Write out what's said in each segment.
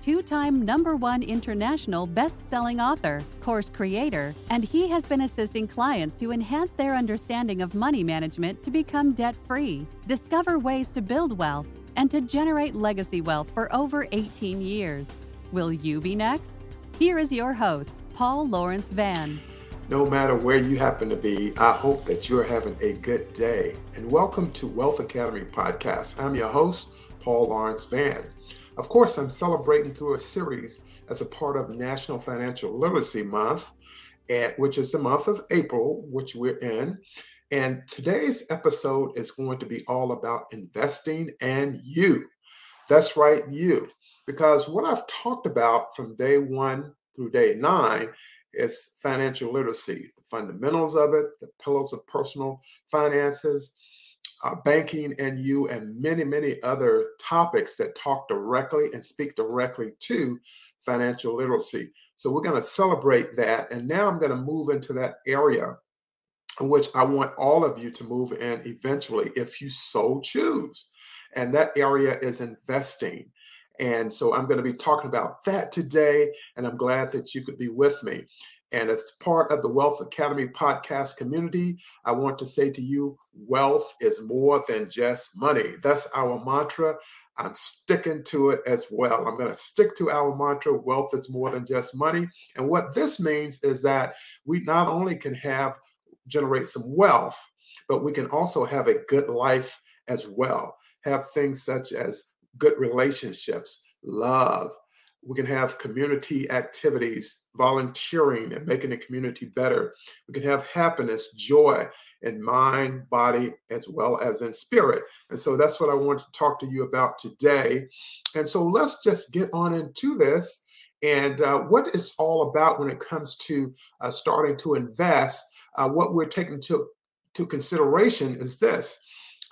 two time number one international best selling author, course creator, and he has been assisting clients to enhance their understanding of money management to become debt free, discover ways to build wealth, and to generate legacy wealth for over 18 years. Will you be next? Here is your host, Paul Lawrence Van. No matter where you happen to be, I hope that you're having a good day. And welcome to Wealth Academy Podcast. I'm your host, Paul Lawrence Van. Of course, I'm celebrating through a series as a part of National Financial Literacy Month, which is the month of April, which we're in. And today's episode is going to be all about investing and you. That's right, you. Because what I've talked about from day one through day nine is financial literacy, the fundamentals of it, the pillars of personal finances, uh, banking and you, and many, many other topics that talk directly and speak directly to financial literacy. So we're going to celebrate that. And now I'm going to move into that area in which I want all of you to move in eventually, if you so choose. And that area is investing. And so I'm going to be talking about that today. And I'm glad that you could be with me. And as part of the Wealth Academy podcast community, I want to say to you wealth is more than just money. That's our mantra. I'm sticking to it as well. I'm going to stick to our mantra wealth is more than just money. And what this means is that we not only can have generate some wealth, but we can also have a good life as well. Have things such as good relationships, love, we can have community activities, volunteering and making the community better. We can have happiness, joy in mind, body, as well as in spirit. And so that's what I want to talk to you about today. And so let's just get on into this and uh, what it's all about when it comes to uh, starting to invest. Uh, what we're taking to, to consideration is this.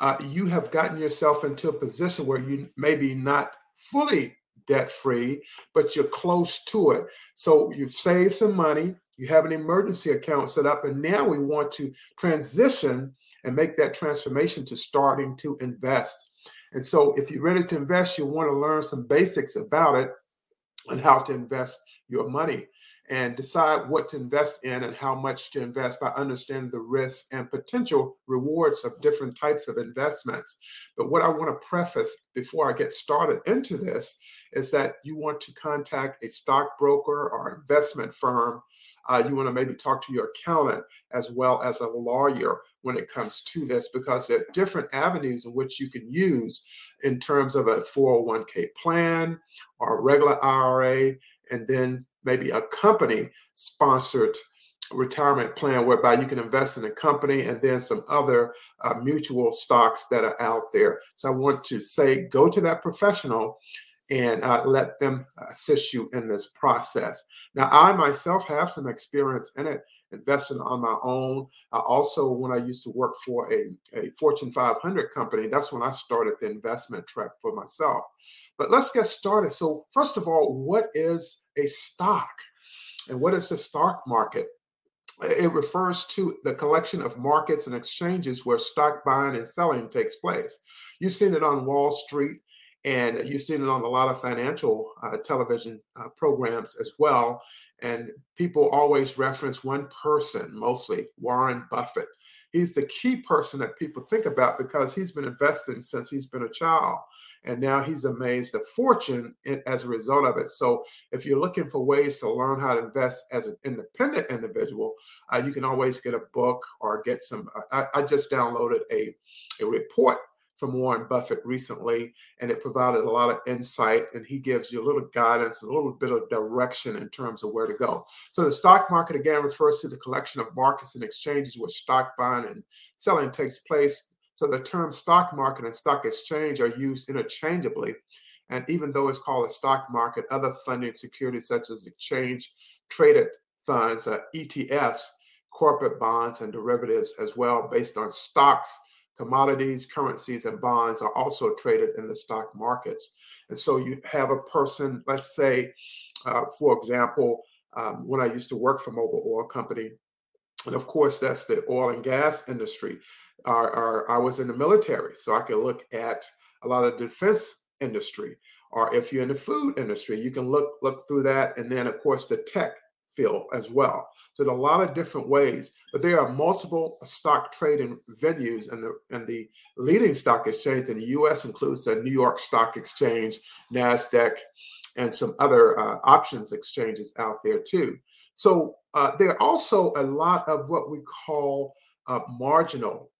Uh, you have gotten yourself into a position where you maybe not fully debt free, but you're close to it. So you've saved some money, you have an emergency account set up, and now we want to transition and make that transformation to starting to invest. And so if you're ready to invest, you want to learn some basics about it and how to invest your money and decide what to invest in and how much to invest by understanding the risks and potential rewards of different types of investments. But what I want to preface before I get started into this is that you want to contact a stockbroker or investment firm. Uh, you want to maybe talk to your accountant as well as a lawyer when it comes to this because there are different avenues in which you can use in terms of a 401k plan or a regular IRA and then maybe a company sponsored retirement plan whereby you can invest in a company and then some other uh, mutual stocks that are out there. So I want to say go to that professional and uh, let them assist you in this process. Now, I myself have some experience in it, investing on my own. Uh, also, when I used to work for a, a Fortune 500 company, that's when I started the investment track for myself. But let's get started. So, first of all, what is a stock? And what is the stock market? It refers to the collection of markets and exchanges where stock buying and selling takes place. You've seen it on Wall Street, and you've seen it on a lot of financial uh, television uh, programs as well. And people always reference one person, mostly Warren Buffett he's the key person that people think about because he's been investing since he's been a child and now he's amazed the fortune as a result of it. So if you're looking for ways to learn how to invest as an independent individual uh, you can always get a book or get some I, I just downloaded a, a report from Warren Buffett recently, and it provided a lot of insight. And he gives you a little guidance, a little bit of direction in terms of where to go. So, the stock market again refers to the collection of markets and exchanges where stock buying and selling takes place. So, the term stock market and stock exchange are used interchangeably. And even though it's called a stock market, other funding securities such as exchange traded funds, uh, ETFs, corporate bonds and derivatives as well, based on stocks, commodities, currencies, and bonds are also traded in the stock markets. And so you have a person, let's say, uh, for example, um, when I used to work for Mobil Oil Company, and of course, that's the oil and gas industry. Our, our, I was in the military, so I could look at a lot of defense industry. Or if you're in the food industry, you can look look through that, and then of course the tech field as well. So there are a lot of different ways, but there are multiple stock trading venues, and the and the leading stock exchange in the U.S. includes the New York Stock Exchange, Nasdaq, and some other uh, options exchanges out there too. So uh, there are also a lot of what we call uh, marginal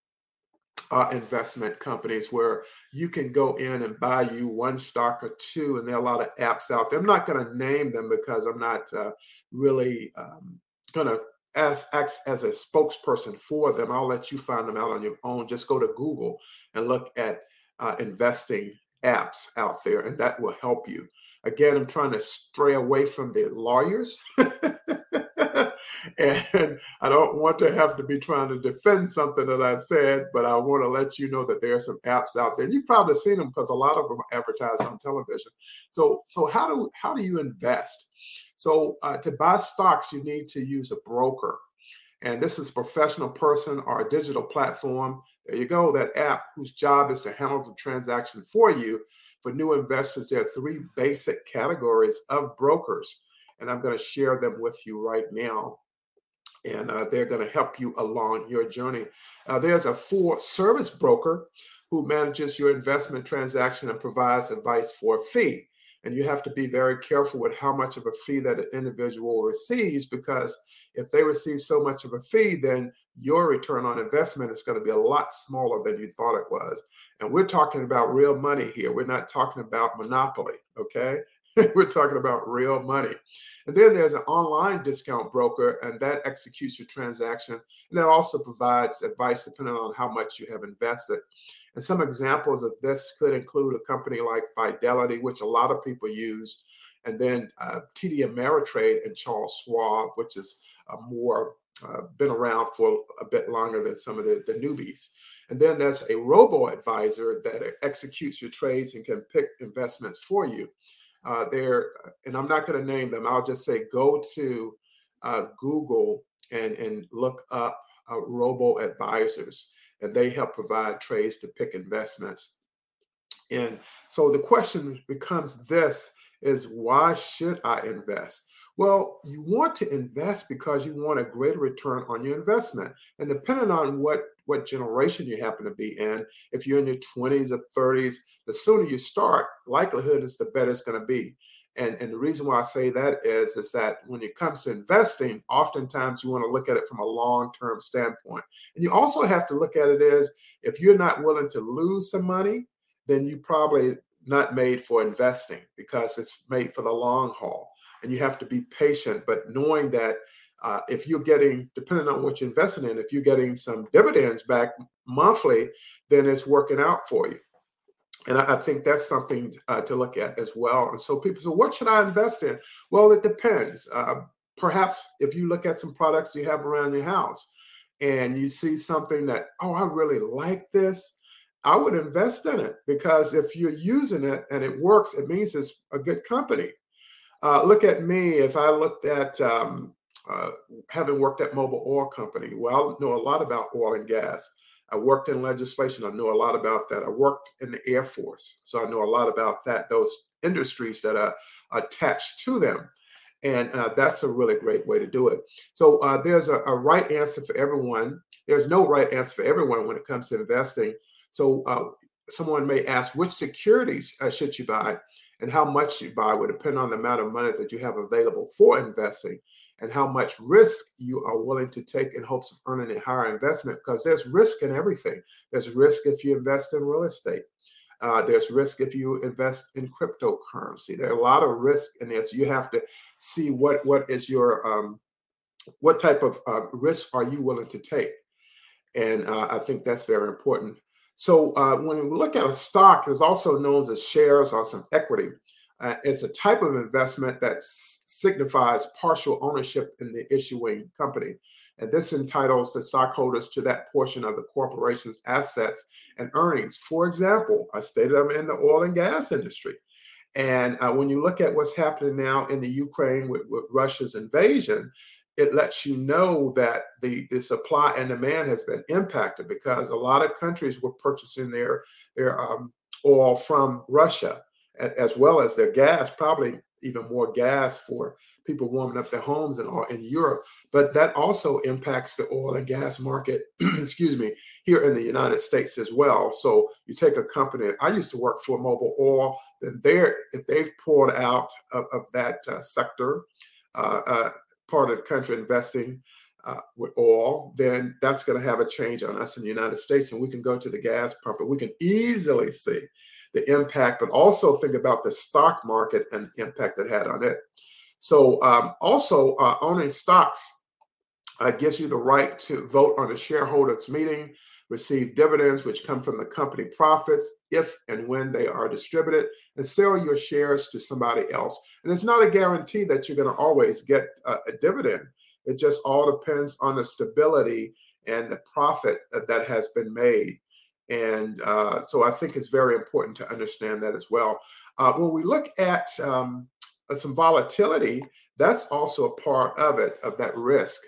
uh, investment companies where you can go in and buy you one stock or two, and there are a lot of apps out there. I'm not going to name them because I'm not uh, really um, going to as act as a spokesperson for them. I'll let you find them out on your own. Just go to Google and look at uh, investing apps out there, and that will help you. Again, I'm trying to stray away from the lawyers. and I don't want to have to be trying to defend something that I said, but I want to let you know that there are some apps out there. You've probably seen them because a lot of them advertise on television. So, so how do how do you invest? So, uh, to buy stocks, you need to use a broker. And this is a professional person or a digital platform. There you go, that app whose job is to handle the transaction for you. For new investors, there are three basic categories of brokers, and I'm going to share them with you right now and uh, they're going to help you along your journey. Uh, there's a full service broker who manages your investment transaction and provides advice for a fee. And you have to be very careful with how much of a fee that an individual receives because if they receive so much of a fee, then your return on investment is going to be a lot smaller than you thought it was. And we're talking about real money here. We're not talking about monopoly, okay? We're talking about real money. And then there's an online discount broker, and that executes your transaction. And that also provides advice depending on how much you have invested. And some examples of this could include a company like Fidelity, which a lot of people use, and then uh, TD Ameritrade and Charles Schwab, which is uh, more uh, been around for a bit longer than some of the, the newbies. And then there's a robo advisor that executes your trades and can pick investments for you uh, there, and I'm not going to name them. I'll just say go to uh, Google and and look up uh, robo advisors, and they help provide trades to pick investments. And so the question becomes this: is why should I invest? Well, you want to invest because you want a greater return on your investment. And depending on what, what generation you happen to be in, if you're in your 20s or 30s, the sooner you start, likelihood is the better it's going to be. And, and the reason why I say that is, is that when it comes to investing, oftentimes you want to look at it from a long-term standpoint. And you also have to look at it as if you're not willing to lose some money, then you probably not made for investing because it's made for the long haul and you have to be patient. But knowing that uh, if you're getting, depending on what you're investing in, if you're getting some dividends back monthly, then it's working out for you. And I, I think that's something uh, to look at as well. And so people say, what should I invest in? Well, it depends. Uh, perhaps if you look at some products you have around your house and you see something that, oh, I really like this, I would invest in it because if you're using it and it works, it means it's a good company. Uh, look at me. If I looked at um, uh, having worked at Mobil Oil Company, well, I know a lot about oil and gas. I worked in legislation. I know a lot about that. I worked in the Air Force, so I know a lot about that. Those industries that are attached to them, and uh, that's a really great way to do it. So uh, there's a, a right answer for everyone. There's no right answer for everyone when it comes to investing. So uh, someone may ask, which securities uh, should you buy? And how much you buy will depend on the amount of money that you have available for investing and how much risk you are willing to take in hopes of earning a higher investment because there's risk in everything. There's risk if you invest in real estate. Uh, there's risk if you invest in cryptocurrency. There are a lot of risk in this. You have to see what what is your um, what type of uh, risk are you willing to take, and uh, I think that's very important. So uh, when we look at a stock, it's also known as shares or some equity. Uh, it's a type of investment that s- signifies partial ownership in the issuing company. And this entitles the stockholders to that portion of the corporation's assets and earnings. For example, I stated I'm in the oil and gas industry. And uh, when you look at what's happening now in the Ukraine with, with Russia's invasion, it lets you know that the, the supply and demand has been impacted because a lot of countries were purchasing their their um, oil from Russia as well as their gas, probably even more gas for people warming up their homes and all in Europe. But that also impacts the oil and gas market, excuse me, here in the United States as well. So you take a company, I used to work for Mobil Oil, then they're, if they've pulled out of, of that uh, sector, uh, uh, part of the country investing uh, with oil, then that's going to have a change on us in the United States. And we can go to the gas pump and we can easily see the impact, but also think about the stock market and the impact it had on it. So, um, also uh, owning stocks uh, gives you the right to vote on a shareholders meeting, receive dividends which come from the company profits if and when they are distributed, and sell your shares to somebody else. And it's not a guarantee that you're going to always get a, a dividend. It just all depends on the stability and the profit that has been made. And uh, so I think it's very important to understand that as well. Uh, when we look at um, uh, some volatility, that's also a part of it, of that risk.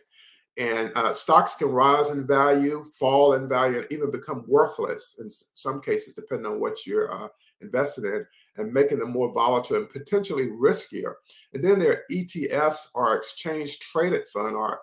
And uh, stocks can rise in value, fall in value, and even become worthless in some cases, depending on what you're uh, invested in, and making them more volatile and potentially riskier. And then there are ETFs or exchange traded fund, or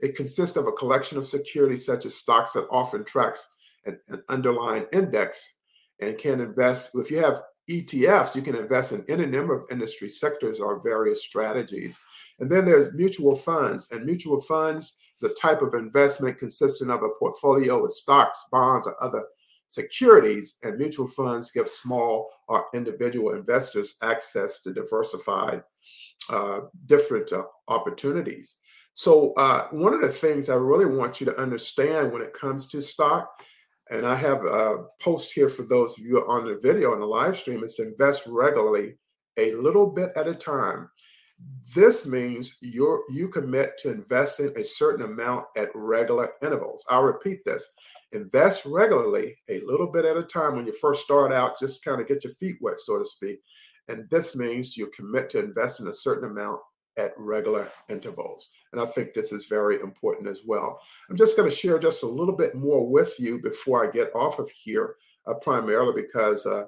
it consists of a collection of securities such as stocks that often tracks an, an underlying index and can invest. If you have ETFs, you can invest in any number of industry sectors or various strategies. And then there's mutual funds, and mutual funds is a type of investment consisting of a portfolio of stocks, bonds, or other securities. And mutual funds give small or individual investors access to diversified, uh, different uh, opportunities. So, uh, one of the things I really want you to understand when it comes to stock and I have a post here for those of you on the video and the live stream. It's invest regularly, a little bit at a time. This means you you commit to investing a certain amount at regular intervals. I'll repeat this. Invest regularly, a little bit at a time when you first start out, just kind of get your feet wet, so to speak. And this means you commit to investing a certain amount at regular intervals. And I think this is very important as well. I'm just going to share just a little bit more with you before I get off of here, uh, primarily because uh,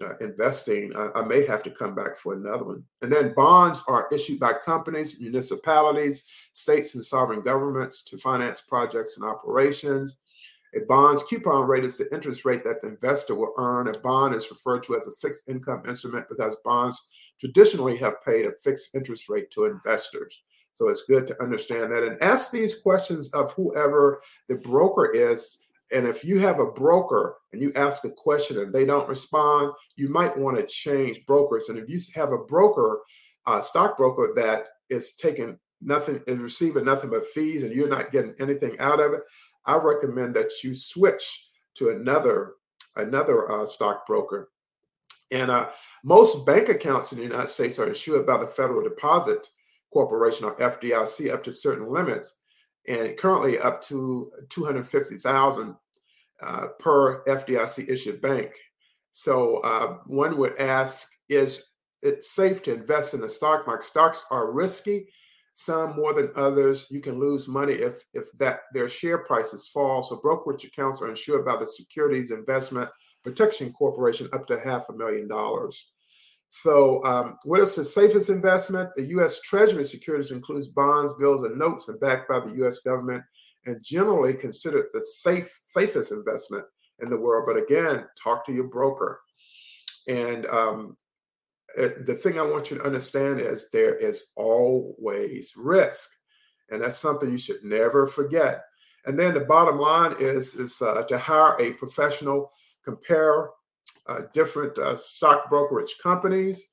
uh, investing, I may have to come back for another one. And then bonds are issued by companies, municipalities, states, and sovereign governments to finance projects and operations. A bond's coupon rate is the interest rate that the investor will earn. A bond is referred to as a fixed income instrument because bonds traditionally have paid a fixed interest rate to investors. So it's good to understand that and ask these questions of whoever the broker is. And if you have a broker and you ask a question and they don't respond, you might want to change brokers. And if you have a broker, a stockbroker that is taking nothing, is receiving nothing but fees and you're not getting anything out of it, I recommend that you switch to another another uh, stockbroker. And uh, most bank accounts in the United States are insured by the Federal Deposit Corporation or FDIC up to certain limits, and currently up to two hundred fifty thousand uh, per FDIC issued bank. So uh, one would ask: Is it safe to invest in the stock market? Stocks are risky some more than others. You can lose money if if that their share prices fall. So brokerage accounts are insured by the Securities Investment Protection Corporation up to half a million dollars. So, um, what is the safest investment? The U.S. Treasury securities includes bonds, bills, and notes, and backed by the U.S. government, and generally considered the safe safest investment in the world. But again, talk to your broker. And um, the thing I want you to understand is there is always risk, and that's something you should never forget. And then the bottom line is is uh, to hire a professional, compare uh, different uh, stock brokerage companies,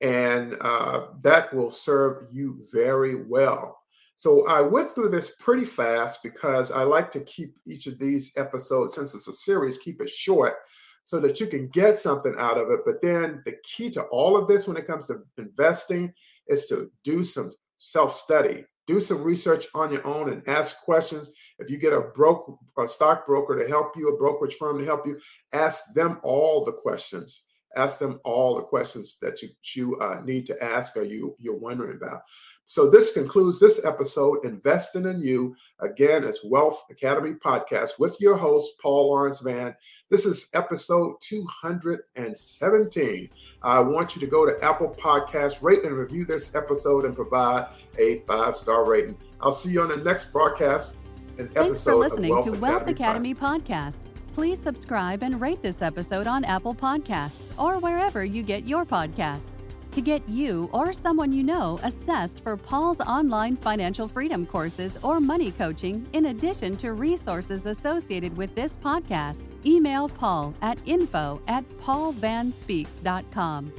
and uh, that will serve you very well. So I went through this pretty fast because I like to keep each of these episodes, since it's a series, keep it short so that you can get something out of it. But then the key to all of this when it comes to investing is to do some self study, do some research on your own and ask questions. If you get a broke a stockbroker to help you, a brokerage firm to help you, ask them all the questions. Ask them all the questions that you, you uh, need to ask or you you're wondering about. So this concludes this episode, Investing in You. Again, it's Wealth Academy podcast with your host, Paul Lawrence Van. This is episode 217. I want you to go to Apple Podcast, rate and review this episode, and provide a five-star rating. I'll see you on the next broadcast and episode Thanks for listening Wealth to Wealth Academy, Academy podcast. Please subscribe and rate this episode on Apple Podcasts or wherever you get your podcasts to get you or someone you know assessed for Paul's online financial freedom courses or money coaching, in addition to resources associated with this podcast, email Paul at info at paulvanspeaks.com.